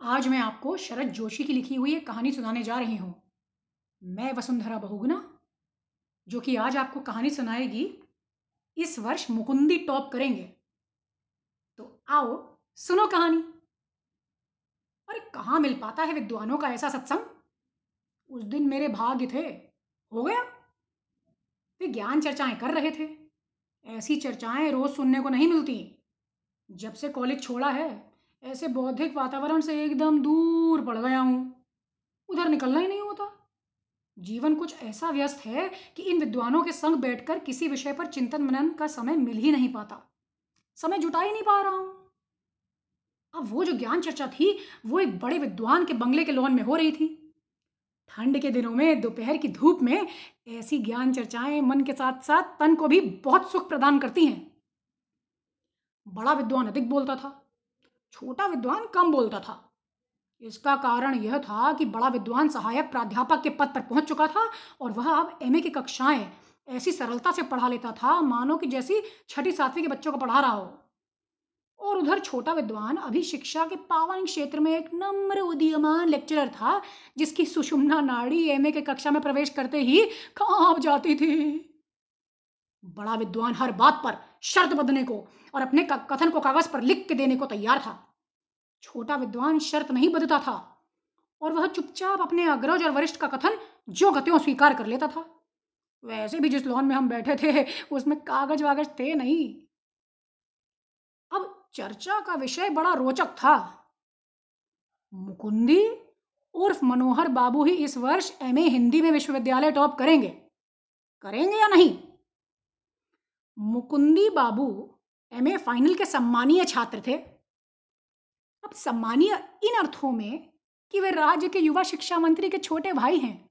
आज मैं आपको शरद जोशी की लिखी हुई एक कहानी सुनाने जा रही हूँ। मैं वसुंधरा बहुगुना जो कि आज आपको कहानी सुनाएगी, इस वर्ष मुकुंदी टॉप करेंगे। तो आओ, सुनो कहानी। अरे, कहाँ मिल पाता है विद्वानों का ऐसा सत्संग? उस दिन मेरे भाग्य थे, हो गया। वे ज्ञान चर्चाएँ कर रहे थे, ऐसी चर्चाएँ रोज सुनने को नहीं मिलती। जब से कॉलेज छोड़ा है ऐसे बौद्धिक वातावरण से एकदम दूर पड़ गया हूँ। उधर निकलना ही नहीं होता। जीवन कुछ ऐसा व्यस्त है कि इन विद्वानों के संग बैठकर किसी विषय पर चिंतन मनन का समय मिल ही नहीं पाता। समय जुटा ही नहीं पा रहा हूँ। अब वो जो ज्ञान चर्चा थी, वो एक बड़े विद्वान के बंगले के लॉन में हो रही थी। ठंड के दिनों में, दोपहर की धूप में, ऐसी ज्ञान चर्चाएँ मन के साथ साथ तन को भी बहुत सुख प्रदान करती हैं। बड़ा विद्वान अधिक बोलता था। छोटा विद्वान कम बोलता था। इसका कारण यह था कि बड़ा विद्वान सहायक प्राध्यापक के पद पर पहुँच चुका था और वह अब एमए की कक्षाएँ ऐसी सरलता से पढ़ा लेता था, मानो कि जैसी छठी सातवीं के बच्चों को पढ़ा रहा हो। और उधर छोटा विद्वान अभी शिक्षा के पावन क्षेत्र में एक नम्र उदीयमान लेक्चरर था, जिसकी सुषुम्ना नाड़ी एमए के कक्षा में प्रवेश करते ही काँप जाती थी। बड़ा विद्वान हर बात पर शर्त बदने को और अपने कथन को कागज़ पर लिख के देने को तैयार था। छोटा विद्वान शर्त नहीं बदता था और वह चुपचाप अपने अग्रज और वरिष्ठ का कथन जो गत्यों स्वीकार कर लेता था। वैसे भी जिस लॉन में हम बैठे थे, उसमें कागज़ वागज थे नहीं। अब चर्चा का विषय बड़ा रोचक था। मुकुंदी उर्फ़ मनोहर बाबू ही इस वर्ष एमए हिंदी में विश्वविद्यालय टॉप करेंगे। करेंगे या नहीं? मुकुंदी बाबू एमए फाइनल के सम्मानीय छात्र थे। अब सम्मानीय इन अर्थों में कि वे राज्य के युवा शिक्षा मंत्री के छोटे भाई हैं।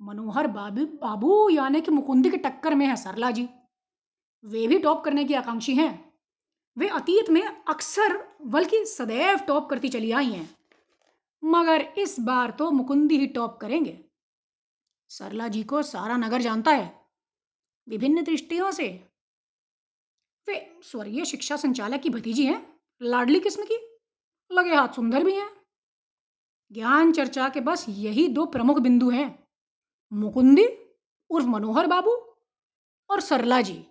मनोहर बाबू बाबू यानी कि मुकुंदी के टक्कर में है सरला जी। वे भी टॉप करने की आकांक्षी हैं। वे अतीत में अक्सर बल्कि सदैव टॉप करती चली आई हैं। मगर इस बार तो मुकुंदी ही टॉप करेंगे। सरला जी को सारा नगर जानता है, विभिन्न दृष्टियों से। वे स्वर्गीय शिक्षा संचालक की भतीजी हैं। लाडली किस्म की? लगे हाथ सुंदर भी हैं। ज्ञान चर्चा के बस यही दो प्रमुख बिंदु हैं। मुकुंदी, उर्फ़ मनोहर बाबू और सरला जी।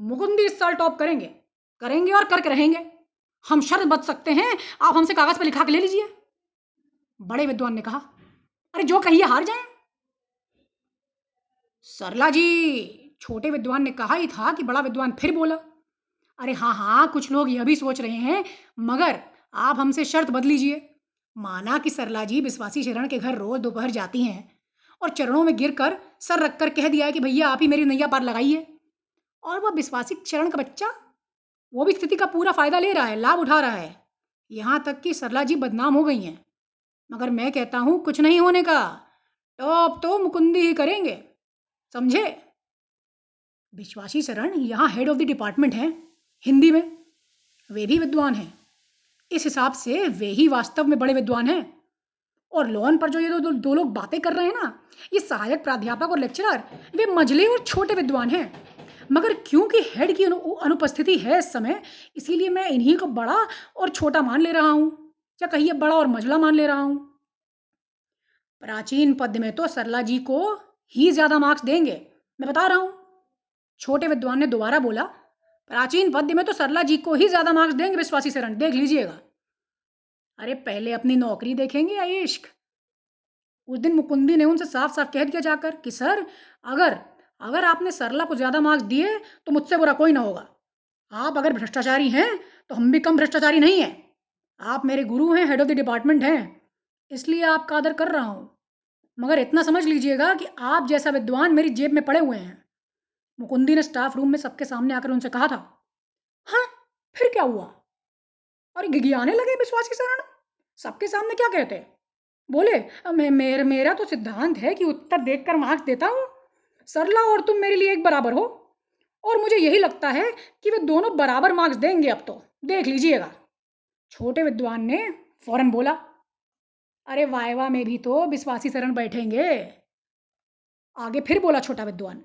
मुकुंदी इस साल टॉप करेंगे। करेंगे और करके रहेंगे। हम शर्त बच सकते हैं। आप हमसे कागज़ पर लिखा के ले लीजिए। बड़े विद्वान ने कहा, अरे जो कहिए हार जाए। सरला जी, छोटे विद्वान ने कहा ही था कि बड़ा विद्वान फिर बोला अरे हाँ हाँ कुछ लोग यह भी सोच रहे हैं, मगर आप हमसे शर्त बदल लीजिए माना कि सरला जी विश्वासी शरण के घर रोज दोपहर जाती हैं और चरणों में गिर कर सर रख कर कह दिया है कि भैया, आप ही मेरी नैया पार लगाइए। और वह विश्वासी शरण का बच्चा, वो भी स्थिति का पूरा फ़ायदा ले रहा है, लाभ उठा रहा है। यहाँ तक कि सरला जी बदनाम हो गई हैं। मगर मैं कहता हूँ, कुछ नहीं होने का। टॉप तो मुकुंदी ही करेंगे, समझे? विश्वासी शरण यहाँ हेड ऑफ़ द डिपार्टमेंट हैं। हिंदी में? वे भी विद्वान हैं। इस हिसाब से वे ही वास्तव में बड़े विद्वान हैं। और लोन पर जो ये दो, दो, दो लोग बातें कर रहे हैं ना ये सहायक प्राध्यापक और लेक्चरर वे मझले और छोटे विद्वान हैं। मगर क्योंकि हेड की अनु, अनुपस्थिति है इस समय इसीलिए मैं इन्हीं को बड़ा और छोटा मान ले रहा हूँ। या कहिए बड़ा और मझला मान ले रहा हूँ। प्राचीन पद में तो सरला जी को ही ज़्यादा मार्क्स देंगे मैं बता रहा हूँ। छोटे विद्वान ने दोबारा बोला प्राचीन पद्य में तो सरला जी को ही ज़्यादा मार्क्स देंगे, विश्वासी शरण देख लीजिएगा। अरे, पहले अपनी नौकरी देखेंगे या इश्क? उस दिन मुकुंदी ने उनसे साफ़ साफ़ कह दिया जाकर कि, सर, अगर अगर आपने सरला को ज़्यादा मार्क्स दिए तो मुझसे बुरा कोई ना होगा। आप अगर भ्रष्टाचारी हैं तो हम भी कम भ्रष्टाचारी नहीं हैं। आप मेरे गुरु हैं हेड ऑफ़ द डिपार्टमेंट हैं, इसलिए आपका आदर कर रहा हूँ। मगर इतना समझ लीजिएगा कि आप जैसा विद्वान मेरी जेब में पड़े हुए हैं। मुकुंदी ने स्टाफ रूम में सबके सामने आकर उनसे कहा था हाँ फिर क्या हुआ? और गिगियाने लगे विश्वासी शरण सबके सामने क्या कहते? बोले मैं मेर, मेरा तो सिद्धांत है कि उत्तर देखकर मार्क्स देता हूँ। सरला और तुम मेरे लिए एक बराबर हो। और मुझे यही लगता है कि वे दोनों बराबर मार्क्स देंगे अब तो। देख लीजिएगा। छोटे विद्वान ने फ़ौरन बोला अरे वायवा में भी तो विश्वासी शरण बैठेंगे। आगे फिर बोला छोटा विद्वान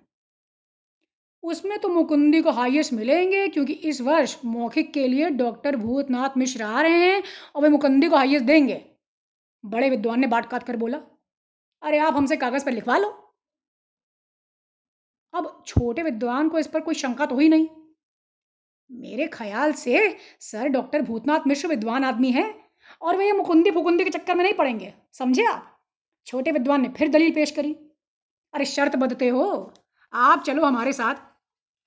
उसमें तो मुकुंदी को हाईएस्ट मिलेंगे, क्योंकि इस वर्ष मौखिक के लिए डॉक्टर भूतनाथ मिश्र आ रहे हैं और वे मुकुंदी को हाईएस्ट देंगे। बड़े विद्वान ने बाट काट कर बोला, अरे आप हमसे कागज़ पर लिखवा लो। अब छोटे विद्वान को इस पर कोई शंका तो ही नहीं। मेरे ख्याल से सर डॉक्टर भूतनाथ मिश्र विद्वान आदमी है और वे ये मुकुंदी फुकुंदी के चक्कर में नहीं पड़ेंगे, समझे आप? छोटे विद्वान ने फिर दलील पेश करी, अरे शर्त बदते हो, आप चलो हमारे साथ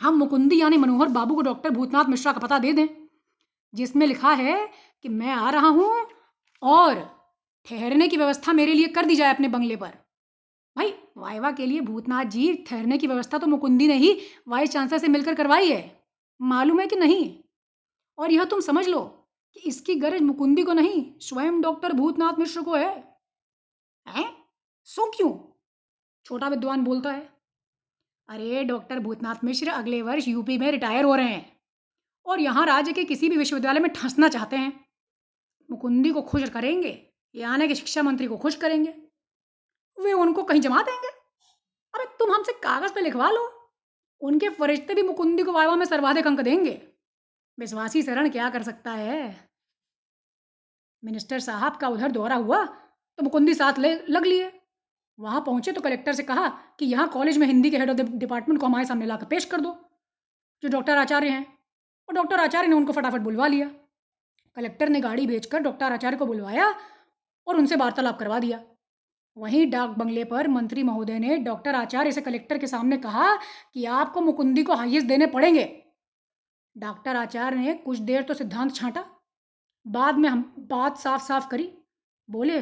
हम मुकुंदी यानी मनोहर बाबू को डॉक्टर भूतनाथ मिश्रा का पता दे दें, जिसमें लिखा है कि मैं आ रहा हूँ और ठहरने की व्यवस्था मेरे लिए कर दी जाए अपने बंगले पर। भाई, वाइवा के लिए भूतनाथ जी, ठहरने की व्यवस्था तो मुकुंदी ने ही वाइस चांसलर से मिलकर करवाई है। मालूम है कि नहीं? और यह तुम समझ लो कि इसकी गरज मुकुंदी को नहीं, स्वयं डॉक्टर भूतनाथ मिश्र को है। हैं? सो क्यों? छोटा विद्वान बोलता है। अरे, डॉक्टर भूतनाथ मिश्र अगले वर्ष यूपी में रिटायर हो रहे हैं और यहाँ राज्य के किसी भी विश्वविद्यालय में ठंसना चाहते हैं। मुकुंदी को खुश करेंगे या आने के शिक्षा मंत्री को खुश करेंगे? वे उनको कहीं जमा देंगे? अरे, तुम हमसे कागज़ पे लिखवा लो। उनके फरिश्ते भी मुकुंदी को वायवा में सर्वाधिक अंक देंगे। विश्वासी शरण क्या कर सकता है? मिनिस्टर साहब का उधर दौरा हुआ तो मुकुंदी साथ ले, लग लिए। वहाँ पहुँचे तो कलेक्टर से कहा कि यहाँ कॉलेज में हिंदी के हेड ऑफ़ द डिपार्टमेंट को हमारे सामने लाकर पेश कर दो, जो डॉक्टर आचार्य हैं। और डॉक्टर आचार्य ने उनको फटाफट बुलवा लिया। कलेक्टर ने गाड़ी भेजकर डॉक्टर आचार्य को बुलवाया और उनसे वार्तालाप करवा दिया। वहीं डाक बंगले पर मंत्री महोदय ने डॉक्टर आचार्य से कलेक्टर के सामने कहा कि आपको मुकुंदी को हाइएस्ट देने पड़ेंगे। डॉक्टर आचार्य ने कुछ देर तो सिद्धांत छांटा। बाद में हम बात साफ़ साफ़ करी। बोले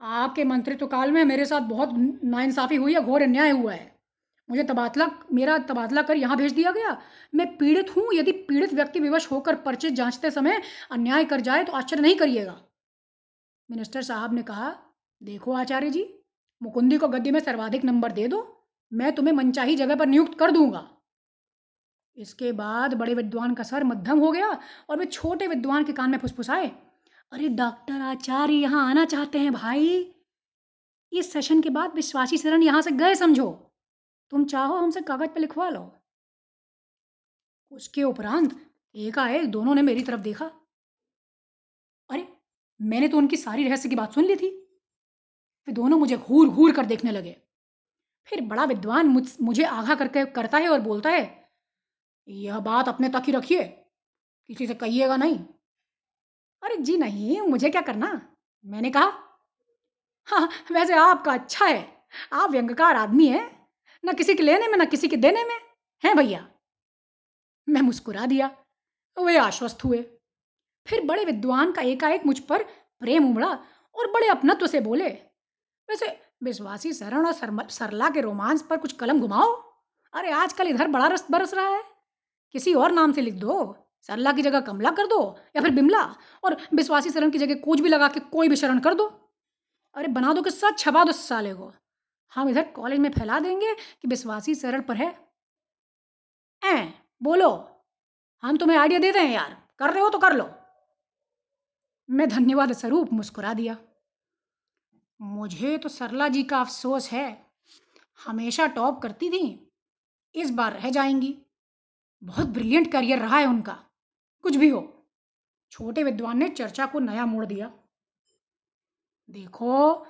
आपके मंत्रित्व काल में मेरे साथ बहुत नाइंसाफ़ी हुई है, घोर अन्याय हुआ है। मुझे तबादला, मेरा तबादला कर यहाँ भेज दिया गया। मैं पीड़ित हूँ, यदि पीड़ित व्यक्ति विवश होकर पर्चे जांचते समय अन्याय कर जाए तो आश्चर्य नहीं करिएगा। मिनिस्टर साहब ने कहा, देखो आचार्य जी, मुकुंदी को गद्दी में सर्वाधिक नंबर दे दो, मैं तुम्हें मनचाही जगह पर नियुक्त कर दूँगा। इसके बाद बड़े विद्वान का सर मध्यम हो गया और वे छोटे विद्वान के कान में फुसफुसाए। अरे डॉक्टर आचार्य यहाँ आना चाहते हैं भाई। इस सेशन के बाद विश्वासी शरण यहाँ से गए समझो। तुम चाहो हमसे कागज़ पे लिखवा लो। उसके उपरांत एकाएक दोनों ने मेरी तरफ़ देखा। अरे, मैंने तो उनकी सारी रहस्य की बात सुन ली थी। वे दोनों मुझे घूर घूर कर देखने लगे। फिर बड़ा विद्वान मुझ, मुझे आगा करके करता है और बोलता है, यह बात अपने तक ही रखिए। किसी से कहिएगा नहीं। अरे जी नहीं, मुझे क्या करना? मैंने कहा हाँ वैसे आपका अच्छा है। आप व्यंगकार आदमी है। न किसी के लेने में, न किसी के देने में। हैं भैया? मैं मुस्कुरा दिया। वे आश्वस्त हुए। फिर बड़े विद्वान का एकाएक मुझ पर प्रेम उमड़ा और बड़े अपनत्व से बोले, वैसे विश्वासी शरण और सरला के रोमांस पर कुछ कलम घुमाओ। अरे आजकल इधर बड़ा रस, बरस रहा है। किसी और नाम से लिख दो। सरला की जगह कमला कर दो या फिर बिमला, और विश्वासी शरण की जगह कोच भी लगा के कोई भी शरण कर दो। अरे बना दो कि सच छपा दो साले को। हम इधर कॉलेज में फैला देंगे कि विश्वासी शरण पर है। ए बोलो, हम तुम्हें आइडिया देते हैं यार, कर रहे हो तो कर लो। मैं धन्यवाद स्वरूप मुस्कुरा दिया। मुझे तो सरला जी का अफसोस है, हमेशा टॉप करती थी, इस बार रह जाएँगी। बहुत ब्रिलियंट करियर रहा है उनका। कुछ भी हो। छोटे विद्वान ने चर्चा को नया मोड़ दिया। देखो,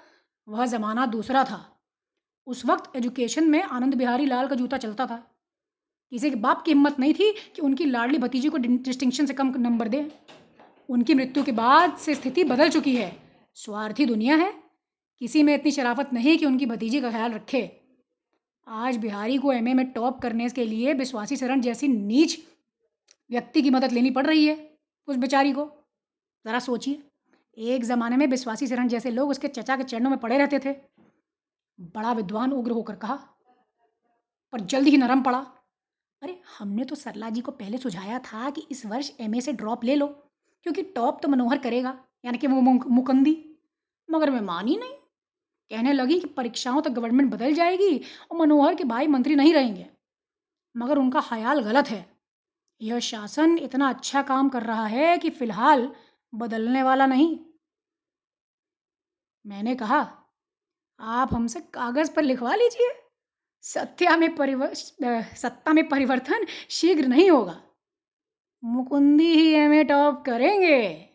वह ज़माना दूसरा था। उस वक्त एजुकेशन में आनंद बिहारी लाल का जूता चलता था। किसी के बाप की हिम्मत नहीं थी कि उनकी लाडली भतीजी को डिस्टिंक्शन से कम नंबर दे। उनकी मृत्यु के बाद से स्थिति बदल चुकी है। स्वार्थी दुनिया है। किसी में इतनी शराफत नहीं कि उनकी भतीजी का ख्याल रखे। आज बिहारी को एमए में टॉप करने के लिए विश्वासी शरण जैसी नीच व्यक्ति की मदद लेनी पड़ रही है उस बेचारी को। ज़रा सोचिए, एक ज़माने में विश्वासी शरण जैसे लोग उसके चचा के चरणों में पड़े रहते थे। बड़ा विद्वान उग्र होकर कहा, पर जल्द ही नरम पड़ा। अरे, हमने तो सरला जी को पहले सुझाया था कि इस वर्ष एमए से ड्रॉप ले लो, क्योंकि टॉप तो मनोहर करेगा, यानी कि वो मुकंदी। मगर मैं मानी नहीं। कहने लगी कि परीक्षाओं तक गवर्नमेंट बदल जाएगी और मनोहर के भाई मंत्री नहीं रहेंगे। मगर उनका ख्याल गलत है। यह शासन इतना अच्छा काम कर रहा है कि फ़िलहाल बदलने वाला नहीं। मैंने कहा, आप हमसे कागज़ पर लिखवा लीजिए। सत्या में परिवर्तन सत्ता में परिवर्तन शीघ्र नहीं होगा। मुकुंदी ही एम ए टॉप करेंगे।